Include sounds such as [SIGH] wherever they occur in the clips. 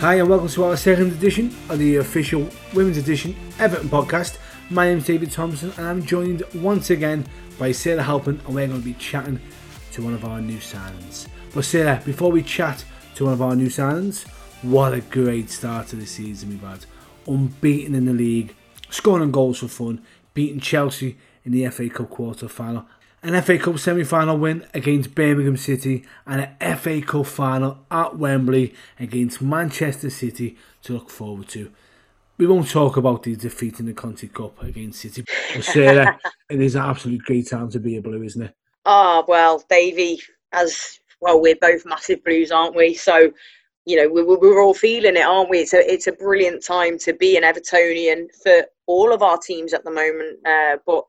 Hi, and welcome to our second edition of the official Women's Edition Everton podcast. My name is David Thompson, and I'm joined once again by Sarah Halpin, and we're going to be chatting to one of our new signings. But, Sarah, before we chat to one of our new signings, what a great start to the season we've had. Unbeaten in the league, scoring goals for fun, beating Chelsea in the FA Cup quarter final, an FA Cup semi final win against Birmingham City, and an FA Cup final at Wembley against Manchester City to look forward to. We won't talk about the defeat in the Conti Cup against City, but Sarah, [LAUGHS] it is an absolute great time to be a Blue, isn't it? Ah, oh, well, Davie, as well, we're both massive Blues, aren't we? So, you know, we, we're all feeling it, aren't we? It's a, it's a brilliant time to be an Evertonian for all of our teams at the moment. Uh, but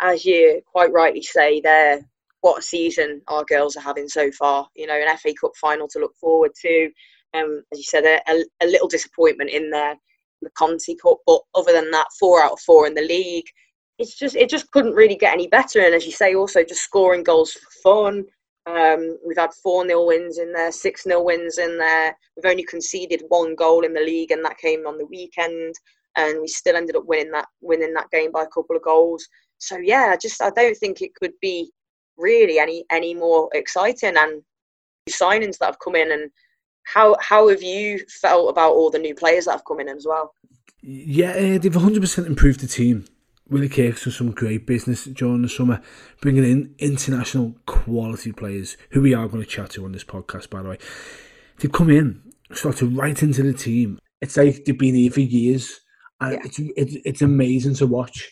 as you quite rightly say, there, what a season our girls are having so far. You know, an FA Cup final to look forward to. Um, as you said, a, a, a little disappointment in there, the Conti Cup, but other than that, four out of four in the league. It's just it just couldn't really get any better. And as you say, also just scoring goals for fun. Um, we've had 4 0 wins in there, 6 0 wins in there. We've only conceded one goal in the league, and that came on the weekend. And we still ended up winning that winning that game by a couple of goals. So yeah, I just I don't think it could be really any any more exciting. And signings that have come in, and how how have you felt about all the new players that have come in as well? Yeah, uh, they've 100% improved the team. Willie Kirk's done some great business during the summer, bringing in international quality players who we are going to chat to on this podcast, by the way. They've come in, started right into the team. It's like they've been here for years, and yeah. it's, it's, it's amazing to watch.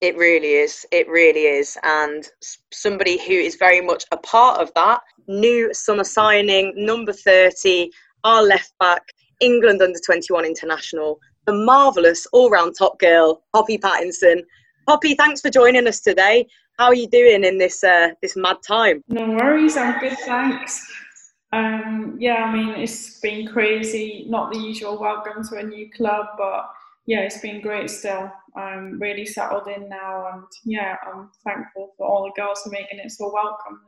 It really is. It really is. And somebody who is very much a part of that new summer signing, number 30, our left back, England under 21 international, the marvellous all round top girl, Poppy Pattinson. Poppy, thanks for joining us today. How are you doing in this uh, this mad time? No worries, I'm good, thanks. Um, yeah, I mean it's been crazy. Not the usual welcome to a new club, but yeah, it's been great. Still, I'm really settled in now, and yeah, I'm thankful for all the girls for making it so welcome.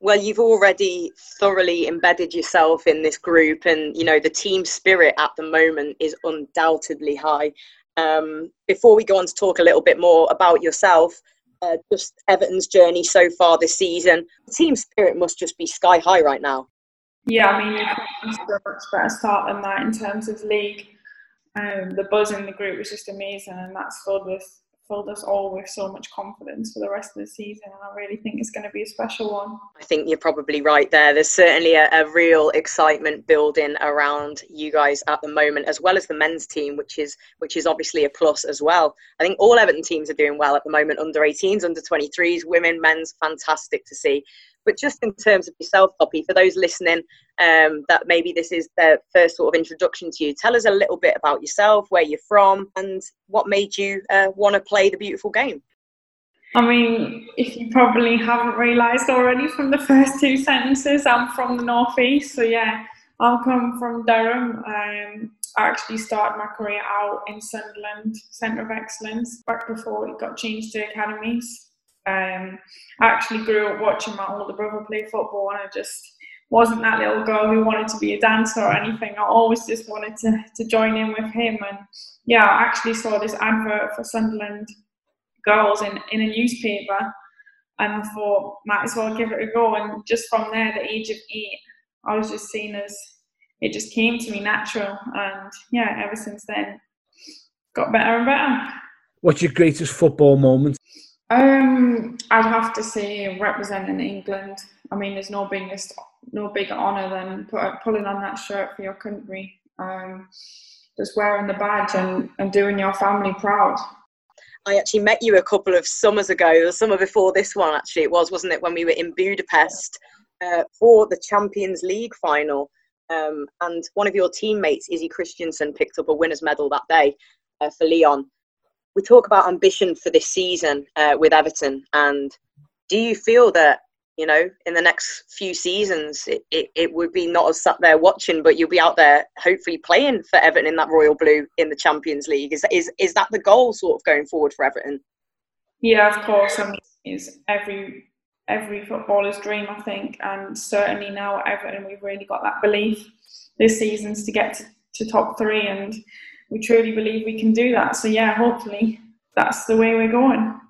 Well, you've already thoroughly embedded yourself in this group, and you know the team spirit at the moment is undoubtedly high. Um, before we go on to talk a little bit more about yourself, uh, just Everton's journey so far this season, the team spirit must just be sky high right now. Yeah, I mean, you can't a much better start than that in terms of league. Um, the buzz in the group was just amazing, and that's filled with filled us all with so much confidence for the rest of the season. And I really think it's going to be a special one. I think you're probably right there. There's certainly a, a, real excitement building around you guys at the moment, as well as the men's team, which is which is obviously a plus as well. I think all Everton teams are doing well at the moment. Under 18s, under 23s, women, men's, fantastic to see. But just in terms of yourself, Poppy, for those listening um, that maybe this is their first sort of introduction to you, tell us a little bit about yourself, where you're from, and what made you uh, want to play the beautiful game. I mean, if you probably haven't realised already from the first two sentences, I'm from the northeast. So yeah, I come from Durham. Um, I actually started my career out in Sunderland Centre of Excellence back before it got changed to academies. Um, I actually grew up watching my older brother play football, and I just wasn't that little girl who wanted to be a dancer or anything. I always just wanted to, to join in with him. And yeah, I actually saw this advert for Sunderland girls in, in a newspaper, and I thought, might as well give it a go. And just from there, the age of eight, I was just seen as it just came to me natural. And yeah, ever since then, got better and better. What's your greatest football moment? Um, I'd have to say representing England. I mean, there's no biggest, no bigger honour than put, pulling on that shirt for your country. Um, just wearing the badge and, and doing your family proud. I actually met you a couple of summers ago, the summer before this one, actually, it was, wasn't it, when we were in Budapest uh, for the Champions League final. Um, and one of your teammates, Izzy Christiansen, picked up a winner's medal that day uh, for Lyon we talk about ambition for this season uh, with Everton, and do you feel that you know in the next few seasons it, it, it would be not as sat there watching, but you'll be out there hopefully playing for Everton in that royal blue in the Champions League? Is is is that the goal sort of going forward for Everton? Yeah, of course. I mean, it's every every footballer's dream, I think, and certainly now at Everton we've really got that belief. this season's to get to, to top three, and we truly believe we can do that. So yeah, hopefully that's the way we're going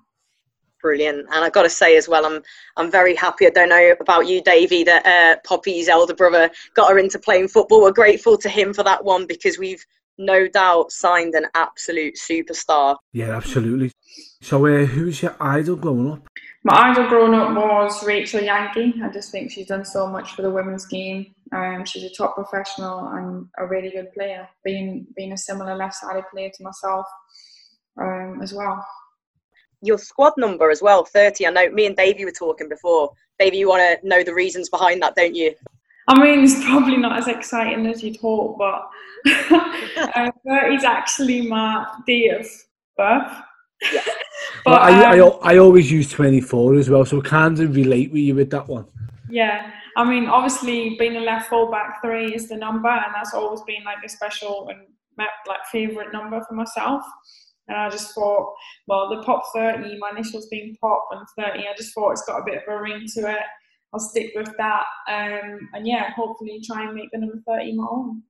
brilliant. And I've got to say as well, I'm I'm very happy. I don't know about you, Davie, that uh, Poppy's elder brother got her into playing football. We're grateful to him for that one because we've no doubt signed an absolute superstar. Yeah, absolutely. So, uh, who's your idol growing up? My idol growing up was Rachel Yankey. I just think she's done so much for the women's game. Um, she's a top professional and a really good player, being being a similar left-sided player to myself um, as well your squad number as well, 30. I know me and Davie were talking before. Davie, you want to know the reasons behind that, don't you? I mean, it's probably not as exciting as you'd hope, but [LAUGHS] uh, 30 is actually my date of birth. Yeah. But I, um, I, I always use 24 as well, so I kind of relate with you with that one. Yeah, I mean, obviously, being a left fullback three is the number, and that's always been like a special and like favorite number for myself. And I just thought, well, the pop 30, my initials being pop and 30, I just thought it's got a bit of a ring to it. I'll stick with that. Um, and yeah, hopefully try and make the number 30 my own.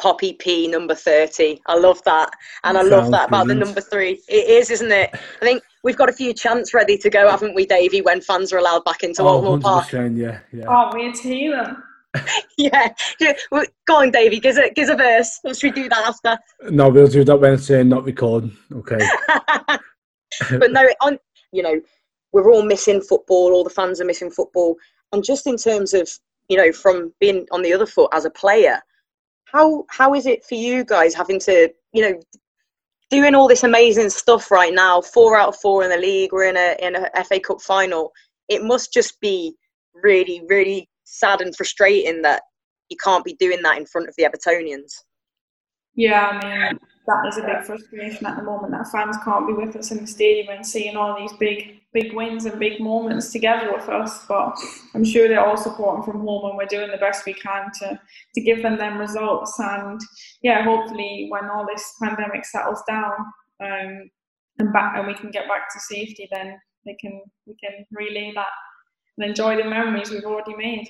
Poppy P number 30. I love that. And I love that about the number three. It is, isn't it? I think we've got a few chants ready to go, haven't we, Davie, when fans are allowed back into oh, Walton Hall Park? Yeah, yeah. Can't wait to hear them. [LAUGHS] yeah. Go on, Davie. Give a, give a verse. Or should we do that after? No, we'll do that when it's uh, not recording. Okay. [LAUGHS] but no, on you know, we're all missing football. All the fans are missing football. And just in terms of you know, from being on the other foot as a player, how how is it for you guys having to you know doing all this amazing stuff right now? Four out of four in the league. We're in a in a FA Cup final. It must just be really, really sad and frustrating that you can't be doing that in front of the Evertonians. Yeah, I mean that is a big frustration at the moment that fans can't be with us in the stadium and seeing all these big big wins and big moments together with us. But I'm sure they're all supporting from home and we're doing the best we can to to give them them results. And yeah, hopefully when all this pandemic settles down um, and back and we can get back to safety, then they can we can relay that and enjoy the memories we've already made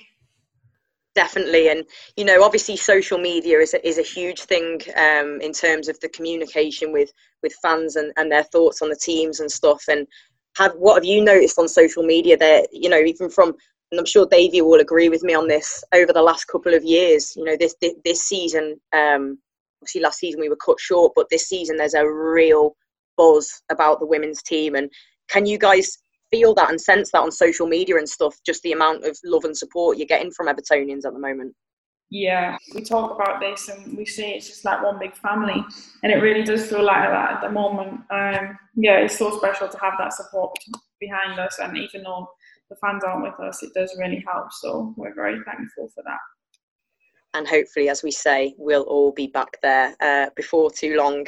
definitely and you know obviously social media is a, is a huge thing um, in terms of the communication with with fans and, and their thoughts on the teams and stuff and have what have you noticed on social media that you know even from and I'm sure Davey will agree with me on this over the last couple of years you know this this, this season um, obviously last season we were cut short but this season there's a real buzz about the women's team and can you guys feel that and sense that on social media and stuff, just the amount of love and support you're getting from Evertonians at the moment. Yeah, we talk about this and we say it's just like one big family, and it really does feel like that at the moment. Um, yeah, it's so special to have that support behind us, and even though the fans aren't with us, it does really help. So we're very thankful for that. And hopefully, as we say, we'll all be back there uh, before too long.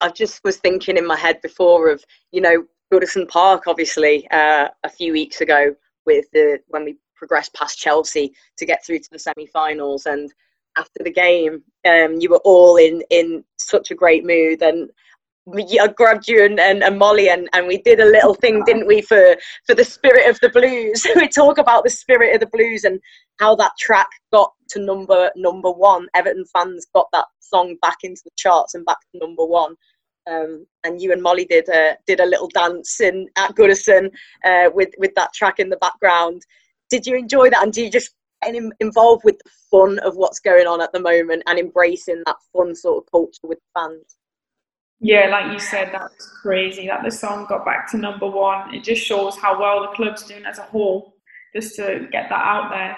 I just was thinking in my head before of, you know, Goodison Park, obviously, uh, a few weeks ago with the when we progressed past Chelsea to get through to the semi-finals, and after the game, um, you were all in in such a great mood, and I grabbed you and, and, and, Molly and, and we did a little thing, didn't we, for, for the spirit of the blues. [LAUGHS] we talk about the spirit of the blues and how that track got to number number one. Everton fans got that song back into the charts and back to number one um, and you and Molly did a did a little dance in at Goodison uh, with with that track in the background. Did you enjoy that, and do you just get involved with the fun of what's going on at the moment and embracing that fun sort of culture with fans? Yeah, like you said, that's crazy that the song got back to number one. It just shows how well the club's doing as a whole, just to get that out there.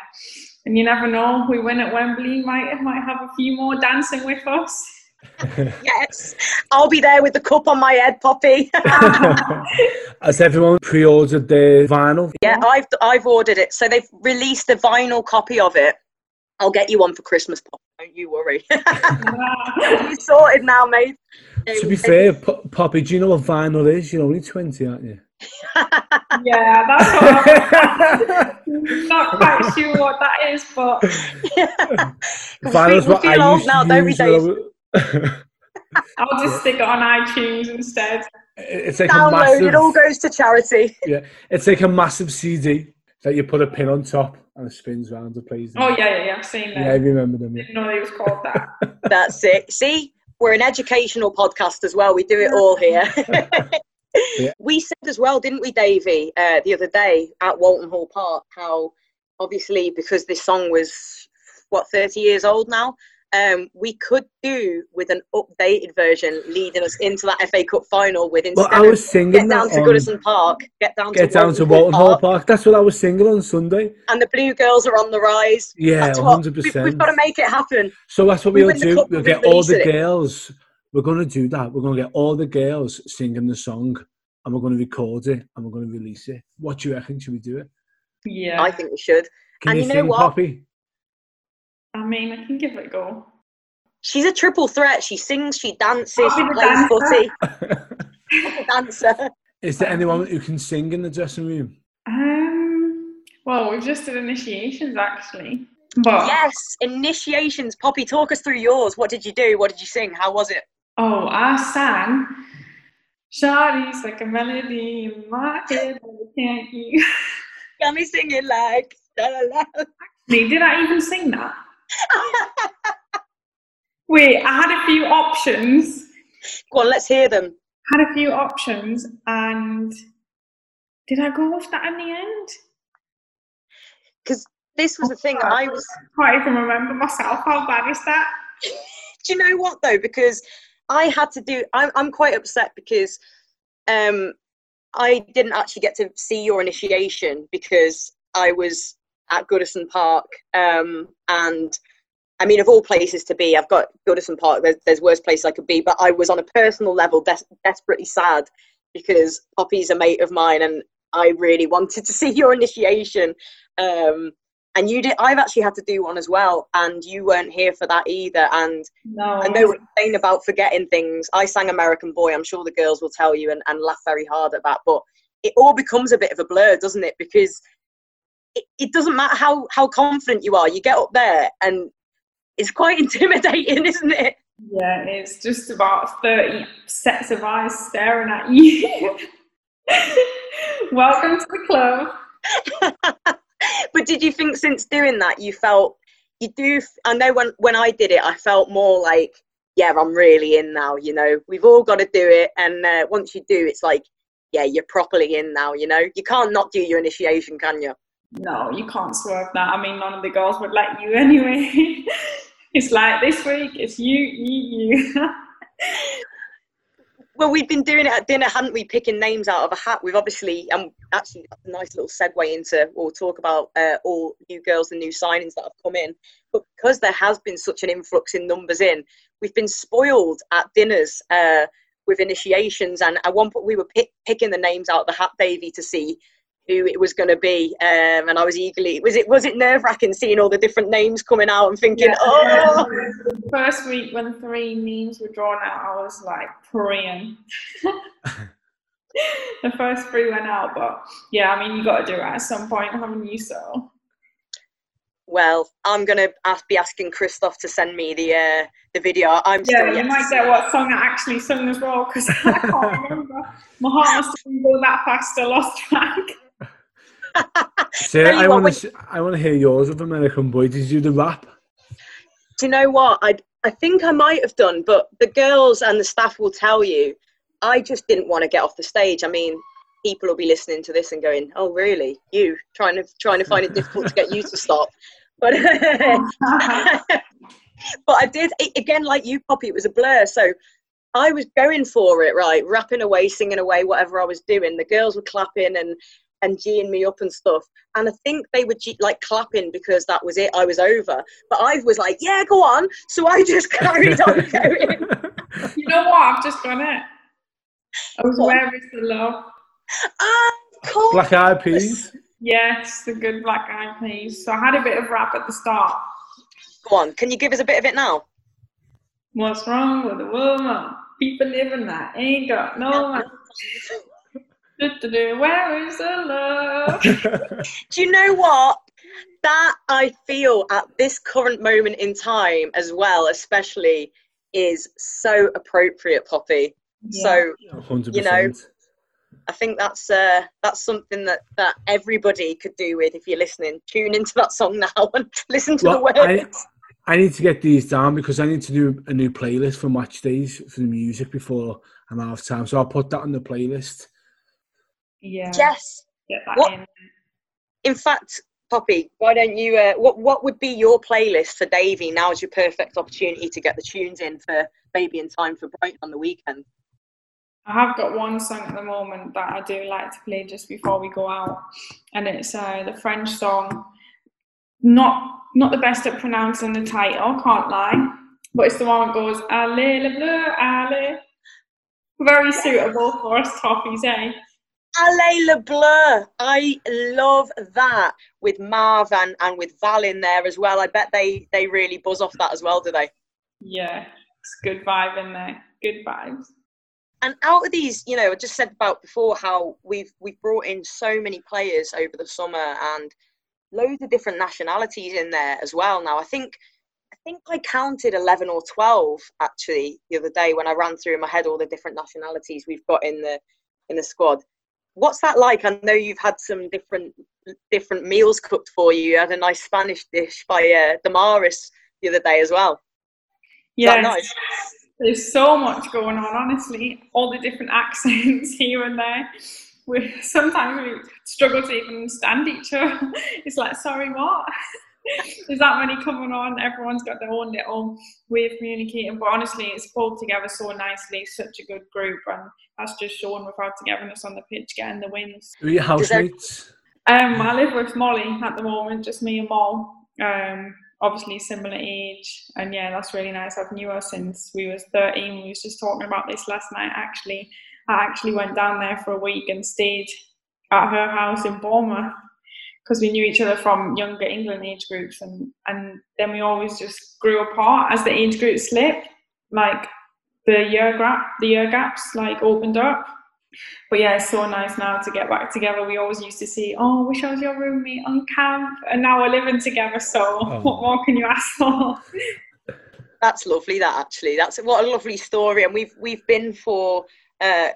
And you never know, we win at Wembley, might might have a few more dancing with us. [LAUGHS] yes, I'll be there with the cup on my head, Poppy. [LAUGHS] Has everyone pre-ordered the vinyl? Yeah, I've I've ordered it. So they've released the vinyl copy of it. I'll get you one for Christmas, Poppy. Don't you worry. [LAUGHS] you sorted now, mate. To be fair, Poppy, do you know what vinyl is? You're only twenty, aren't you? yeah, that's what I'm not quite sure what that is, but vinyl's what I used now, to use. I'll just stick it on iTunes instead. It's like Download, a massive, it all goes to charity. Yeah, it's like a massive CD that you put a pin on top and it spins round and plays. Oh yeah, yeah, yeah. I've seen yeah, I remember them. Yeah. Didn't know it was called that. [LAUGHS] That's it. See, we're an educational podcast as well. We do it all here. [LAUGHS] Yeah. We said as well, didn't we, Davie, uh, the other day at Walton Hall Park, how obviously because this song was what 30 years old now, um, we could do with an updated version leading us into that FA Cup final with Well, I was of singing get down to Goodison Park, get down Get to down to Walton Walton Hall Park. That's what I was singing on Sunday. and the Blue Girls are on the rise. Yeah, That's what- hundred we- percent. We've got to make it happen. So that's what We we'll do. cup, We'll get all release the it. girls. We're going to do that. We're going to get all the girls singing the song, and we're going to record it, and we're going to release it. What do you reckon? Should we do it? Yeah. I think we should. Can And you, you know sing, what? Poppy? I mean, I can give it a go. She's a triple threat. She sings, she dances, I'll she plays dancer. footy. [LAUGHS] dancer. Is there anyone who can sing in the dressing room? Um. Well, we've just did initiations actually, but Yes, initiations. Poppy, talk us through yours. What did you do? What did you sing? How was it? oh, I sang. Shawty's like a melody in my head. I can't keep. Got me singing like. La, la, la. Did I even sing that? [LAUGHS] Wait, I had a few options. Go on, let's hear them. Had a few options, and did I go with that in the end? Because this was the thing. I was. I can't even remember myself. How bad is that? [LAUGHS] Do you know what though? Because I had to do. I'm I'm quite upset because um I didn't actually get to see your initiation because I was at Goodison Park um and. I mean, of all places to be, I've got Goodison Park. There's, there's worse places I could be, but I was on a personal level des- desperately sad because Poppy's a mate of mine, and I really wanted to [LAUGHS] see your initiation. Um, and you did. I've actually had to do one as well, and you weren't here for that either. And No. I know what you're saying about forgetting things. I sang American Boy. I'm sure the girls will tell you and, and laugh very hard at that. But it all becomes a bit of a blur, doesn't it? Because it, it doesn't matter how, how confident you are. You get up there and it's quite [LAUGHS] intimidating, isn't it? Yeah, it's just about 30 sets of eyes staring at you. [LAUGHS] Welcome to the club. [LAUGHS] but did you think since doing that you felt you do i know when when i did it i felt more like yeah i'm really in now you know we've all got to do it and uh, once you do it's like yeah you're properly in now you know you can't not do your initiation can you No, you can't swerve that. I mean, none of the girls would let you [LAUGHS] anyway. it's like this week, it's you, you, you. [LAUGHS] well we've been doing it at dinner hadn't we picking names out of a hat we've obviously um actually a nice little segue into we'll talk about uh, all new girls and new signings that have come in but because there has been such an influx in numbers in we've been spoiled at dinners uh, with initiations and at one point we were pick, picking the names out of the hat davy to see who it was going to be um, and i was eagerly was it was it nerve-wracking seeing all the different names coming out and thinking oh The first week when three names were drawn out, I was like praying. [LAUGHS] the first three went out, but yeah, I mean, you got to do it at some point, haven't you? So Well, I'm gonna ask, be asking Christoph to send me the uh, the video. I'm still yeah, you might get what song I actually sung as well because [LAUGHS] I can't [LAUGHS] remember. My heart must have been going that fast, I lost track. Sarah, I want to. I want to hear yours of American Boy. Did you do the rap? Do you know what? I I think I might have done, but the girls and the staff will tell you. I just didn't want to get off the stage. I mean, people will be listening to this and going, "Oh, really? You trying to trying to find it difficult to get you to stop?" But [LAUGHS] but I did a- again, like you, Poppy. It was a blur. So I was going for it, right, rapping away, singing away, whatever I was doing. The girls were clapping and and geeing me up and stuff. And I think they were ge- like clapping because that was it. I was over. But I was like, "Yeah, go on." So I just [LAUGHS] carried on going. you know what? I've just done it. I was What? Where is the Love? Ah, cool. Black Eyed Peas. Yes, the good black eyed peas. So I had a bit of rap at the start. Go on. Can you give us a bit of it now? What's wrong with a woman? People living that ain't got no man. Where is the love? [LAUGHS] Do you know what? That I feel at this current moment in time, as well, especially, is so appropriate, Poppy. So Hundred You know. I think that's uh, that's something that, that everybody could do with if you're listening. Tune into that song now and [LAUGHS] listen to Well, the words. I, I need to get these down because I need to do a new playlist for match days for the music before I'm out of time. So I'll put that on the playlist. Yeah. that What- in. In fact, Poppy, why don't you? Uh, what what would be your playlist for Davie? Now is your perfect opportunity to get the tunes in for Baby in Time for Brighton on the weekend. I have got one song at the moment that I do like to play just before we go out, and it's uh, the French song. Not not the best at pronouncing the title, can't lie, but it's the one that goes "Allez le bleu, allez." Very suitable for us toffees, eh? Allez le Bleu. I love that with Marv and, and with Val in there as well. I bet they, they really buzz off that as well, do they? Yeah, it's good vibe in there. Good vibes. And out of these, you know, I just said about before how we've we've brought in so many players over the summer and loads of different nationalities in there as well. Now I think I think I counted eleven or twelve actually the other day when I ran through in my head all the different nationalities we've got in the in the squad. What's that like? I know you've had some different different meals cooked for you. You had a nice Spanish dish by uh, Damaris the other day as well. Yeah, nice? there's so much going on. Honestly, all the different [LAUGHS] accents here and there. We sometimes we struggle to even understand each other. [LAUGHS] It's like, sorry, what? [LAUGHS] [LAUGHS] There's that many coming on. Everyone's got their own little way of communicating, but honestly, it's pulled together so nicely. Such a good group, and that's just shown with our togetherness on the pitch, getting the wins. Who are your Does housemates? Um, I live with Molly at the moment, just me and Moll. Um, obviously similar age, and yeah, that's really nice. I've knew her since we was 13. We was just talking about this last night. Actually, I actually went down there for a week and stayed at her house in Bournemouth because we knew each other from younger England age groups, and and then we always just grew apart as the age groups slipped. Like the year gap, the year gaps like opened up. But yeah, it's so nice now to get back together. We always used to see, oh, wish I was your roommate on camp, and now we're living together. So [LAUGHS] what more can you ask for? That's lovely. That actually, that's what a lovely story. And we've we've been for uh,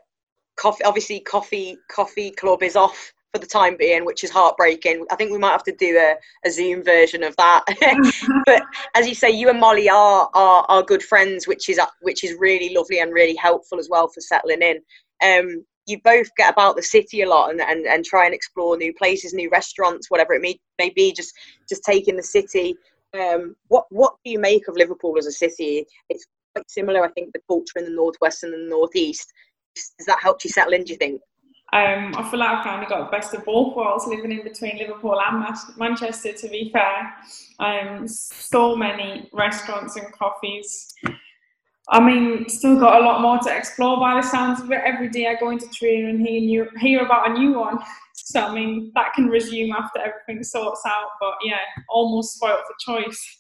coffee. Obviously, coffee coffee club is off for the time being, which is heartbreaking. I think we might have to do a, a Zoom version of that. [LAUGHS] but as you say, you and Molly are, are are good friends, which is which is really lovely and really helpful as well for settling in. Um, you both get about the city a lot and, and, and try and explore new places, new restaurants, whatever it may, may be. Just just taking the city. Um, what what do you make of Liverpool as a city? It's quite similar, I think, the culture in the northwest and the northeast. Does that help you settle in? Do you think? Um, I feel like I've kind of got the best of both worlds living in between Liverpool and Manchester, to be fair. Um, so many restaurants and coffees. I mean, still got a lot more to explore by the sounds of it. Every day I go into training and hear, new, hear about a new one. So, I mean, that can resume after everything sorts out. But yeah, almost spoiled for choice.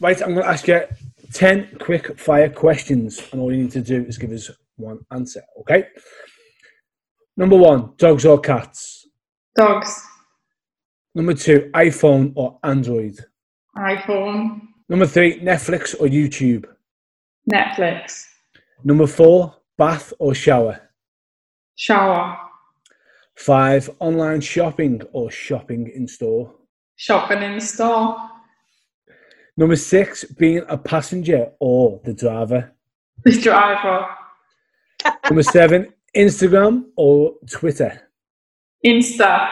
Right, I'm going to ask you 10 quick fire questions, and all you need to do is give us one answer, okay? Number one, dogs or cats? Dogs, Number two, iPhone or Android? iPhone, Number three, Netflix or YouTube? Netflix, Number four, bath or shower? shower, Five, online shopping or shopping in store? shopping in store, Number six, being a passenger or the driver? the driver, Number seven, Instagram or Twitter? Insta,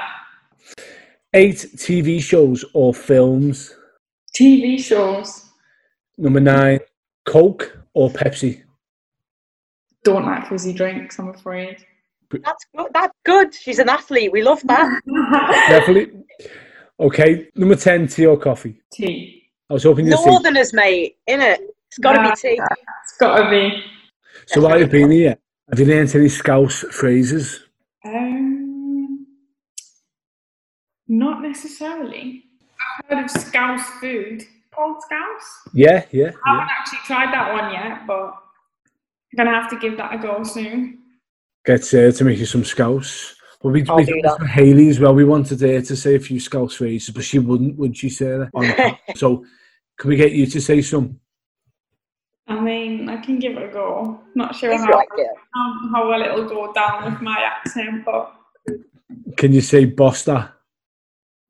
Eight, TV shows or films? TV shows. Number nine, Coke or Pepsi? Don't like fizzy drinks, I'm afraid. That's good. That's good. She's an athlete. We love that. [LAUGHS] Definitely. Okay, number 10, tea or coffee? Tea. I was hoping you'd say. Northerners, mate, innit? It's got to Nah. be tea. It's gotta be. So while you've been here, have you learned any Scouse phrases? Um, not necessarily. I've heard of Scouse food. Called Scouse? Yeah, yeah, I haven't actually tried that one yet, but I'm gonna have to give that a go soon. Get Sarah to make you some Scouse. But we, I'll we do did that. for Hayley as well. We wanted her to say a few Scouse phrases, but she wouldn't, would she, Sarah? [LAUGHS] On so can we get you to say some? I mean, I can give it a go. Not sure how, like it. how, how well it'll go down with my accent, but Can you say boss that?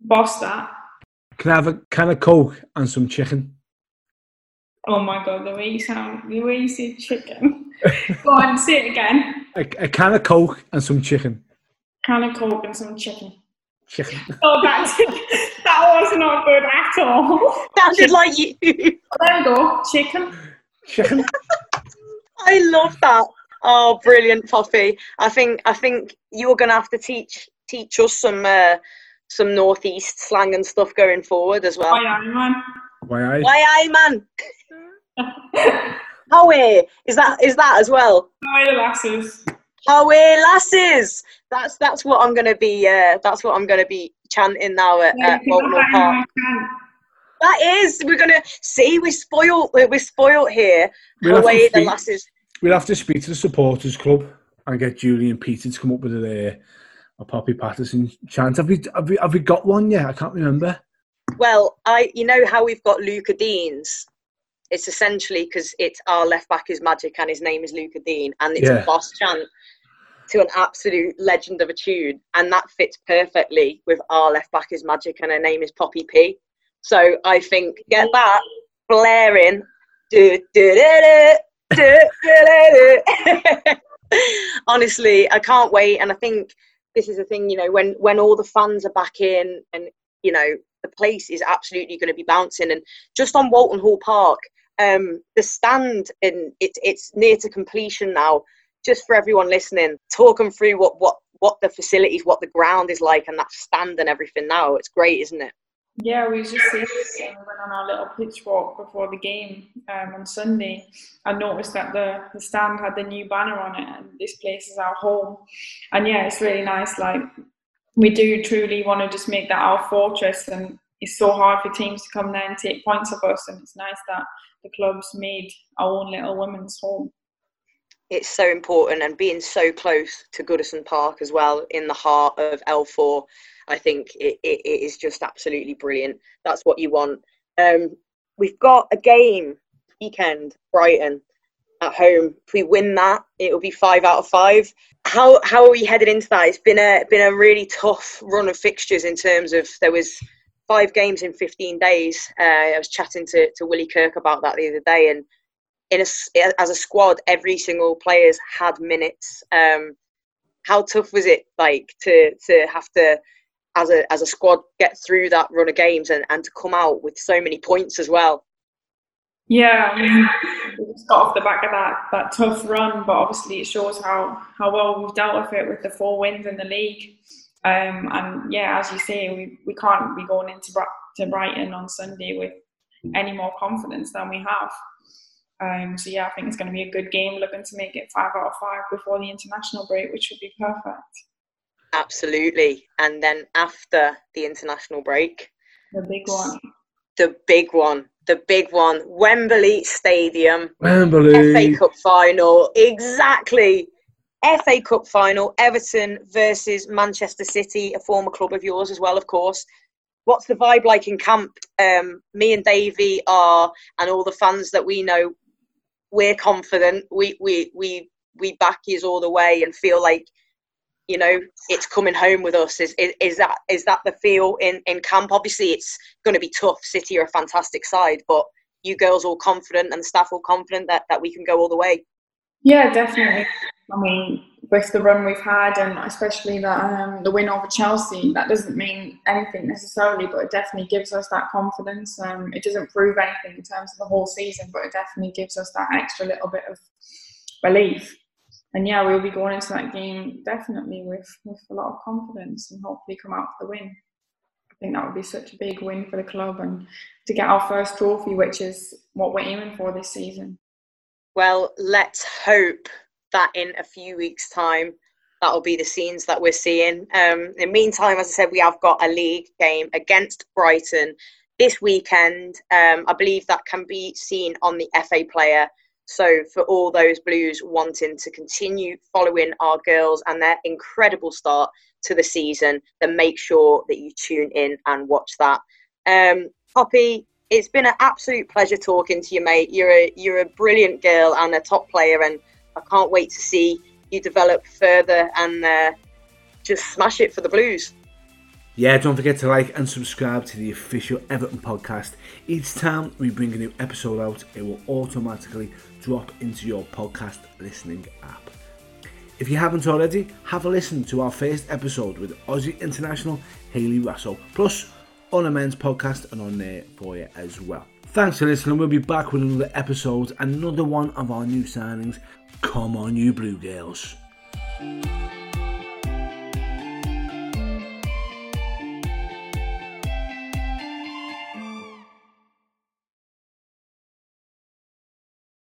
boss that. Can I have a can of Coke and some chicken? Oh my god, the way you sound, the way you say chicken. [LAUGHS] go on, say it again. A, a can of Coke and some chicken. Can of coke and some chicken. Chicken. [LAUGHS] Oh, that's, that was not good at all. Sounded like you. There we go, chicken. Chicken. I love that. Oh, brilliant, Poppy. I think I think you're gonna have to teach teach us some uh, some northeast slang and stuff going forward as well. Oh yeah, man. Why I? Why aye man? [LAUGHS] How eh? Is that is that as well? Hi, the lasses. How eh, lasses? That's that's what I'm gonna be. Uh, that's what I'm gonna be chanting now at, Yeah, at you Walton Park. that in my can. That is. We're gonna see. We're spoiled. We're we're spoiled here. We'll Away to the lasses. we'll have to speak to the supporters club and get Julie and Peter to come up with a, uh, a Poppy Pattinson chant. Have we, have we have we got one yet? I can't remember. Well, I you know how we've got Lucas Digne's. It's essentially because it's our left back is magic and his name is Lucas Digne, and it's Yeah. a boss chant to an absolute legend of a tune, and that fits perfectly with our left back is magic and her name is Poppy P. So I think get that blaring. Do, do, do, do, do, do. Honestly, I can't wait, and I think this is the thing. You know, when when all the fans are back in, and you know the place is absolutely going to be bouncing. And just on Walton Hall Park, um, the stand and it, it's near to completion now. Just for everyone listening, talking through what what what the facilities, what the ground is like, and that stand and everything. Now it's great, isn't it? Yeah, we just went on our little pitch walk before the game um, on Sunday. I noticed that the, the stand had the new banner on it, and this place is our home. And yeah, it's really nice. Like we do truly want to just make that our fortress, and it's so hard for teams to come there and take points of us. And it's nice that the club's made our own little women's home. It's so important, and being so close to Goodison Park as well, in the heart of L4, I think it, it, it is just absolutely brilliant. That's what you want. Um, we've got a game weekend, Brighton at home. If we win that, it'll be five out of five. How how are we headed into that? It's been a been a really tough run of fixtures in terms of there was five games in 15 days. Uh, I was chatting to, to Willie Kirk about that the other day, and in a as a squad, every single player's had minutes. Um, how tough was it like to to have to as a as a squad get through that run of games and, and to come out with so many points as well? Yeah, I mean, we just got off the back of that, that tough run, but obviously it shows how, how well we've dealt with it with the four wins in the league. Um, and yeah, as you say, we, we can't be going into to Brighton on Sunday with any more confidence than we have. Um, so yeah, I think it's going to be a good game. Looking to make it five out of five before the international break, which would be perfect. Absolutely. And then after the international break, The big one. the big one, the big one, Wembley Stadium. Wembley. FA Cup final, exactly. FA Cup final, Everton versus Manchester City, a former club of yours as well, of course. What's the vibe like in camp? Um, me and Davie are, and all the fans that we know, we're confident. We we we we back you all the way and feel like, you know, it's coming home with us. Is is, is that is that the feel in in camp? Obviously, it's going to be tough. City are a fantastic side, but you girls all confident and the staff all confident that, that we can go all the way. Yeah, definitely. I mean, with the run we've had, and especially that um, the win over Chelsea, that doesn't mean anything necessarily, but it definitely gives us that confidence. Um, it doesn't prove anything in terms of the whole season, but it definitely gives us that extra little bit of relief. And yeah, we'll be going into that game definitely with, with a lot of confidence and hopefully come out with the win. I think that would be such a big win for the club and to get our first trophy, which is what we're aiming for this season. Well, let's hope that in a few weeks' time, that'll be the scenes that we're seeing. Um, in the meantime, as I said, we have got a league game against Brighton this weekend. Um, I believe that can be seen on the FA player. So, for all those Blues wanting to continue following our girls and their incredible start to the season, then make sure that you tune in and watch that. Um, Poppy, it's been an absolute pleasure talking to you, mate. You're a you're a brilliant girl and a top player, and I can't wait to see you develop further and uh, just smash it for the Blues. Yeah, don't forget to like and subscribe to the official Everton podcast. Each time we bring a new episode out, it will automatically drop into your podcast listening app. If you haven't already, have a listen to our first episode with Aussie international Hayley Raso, plus on a men's podcast and on there for you as well. Thanks for listening. We'll be back with another episode, another one of our new signings. Come on, you Blue Girls.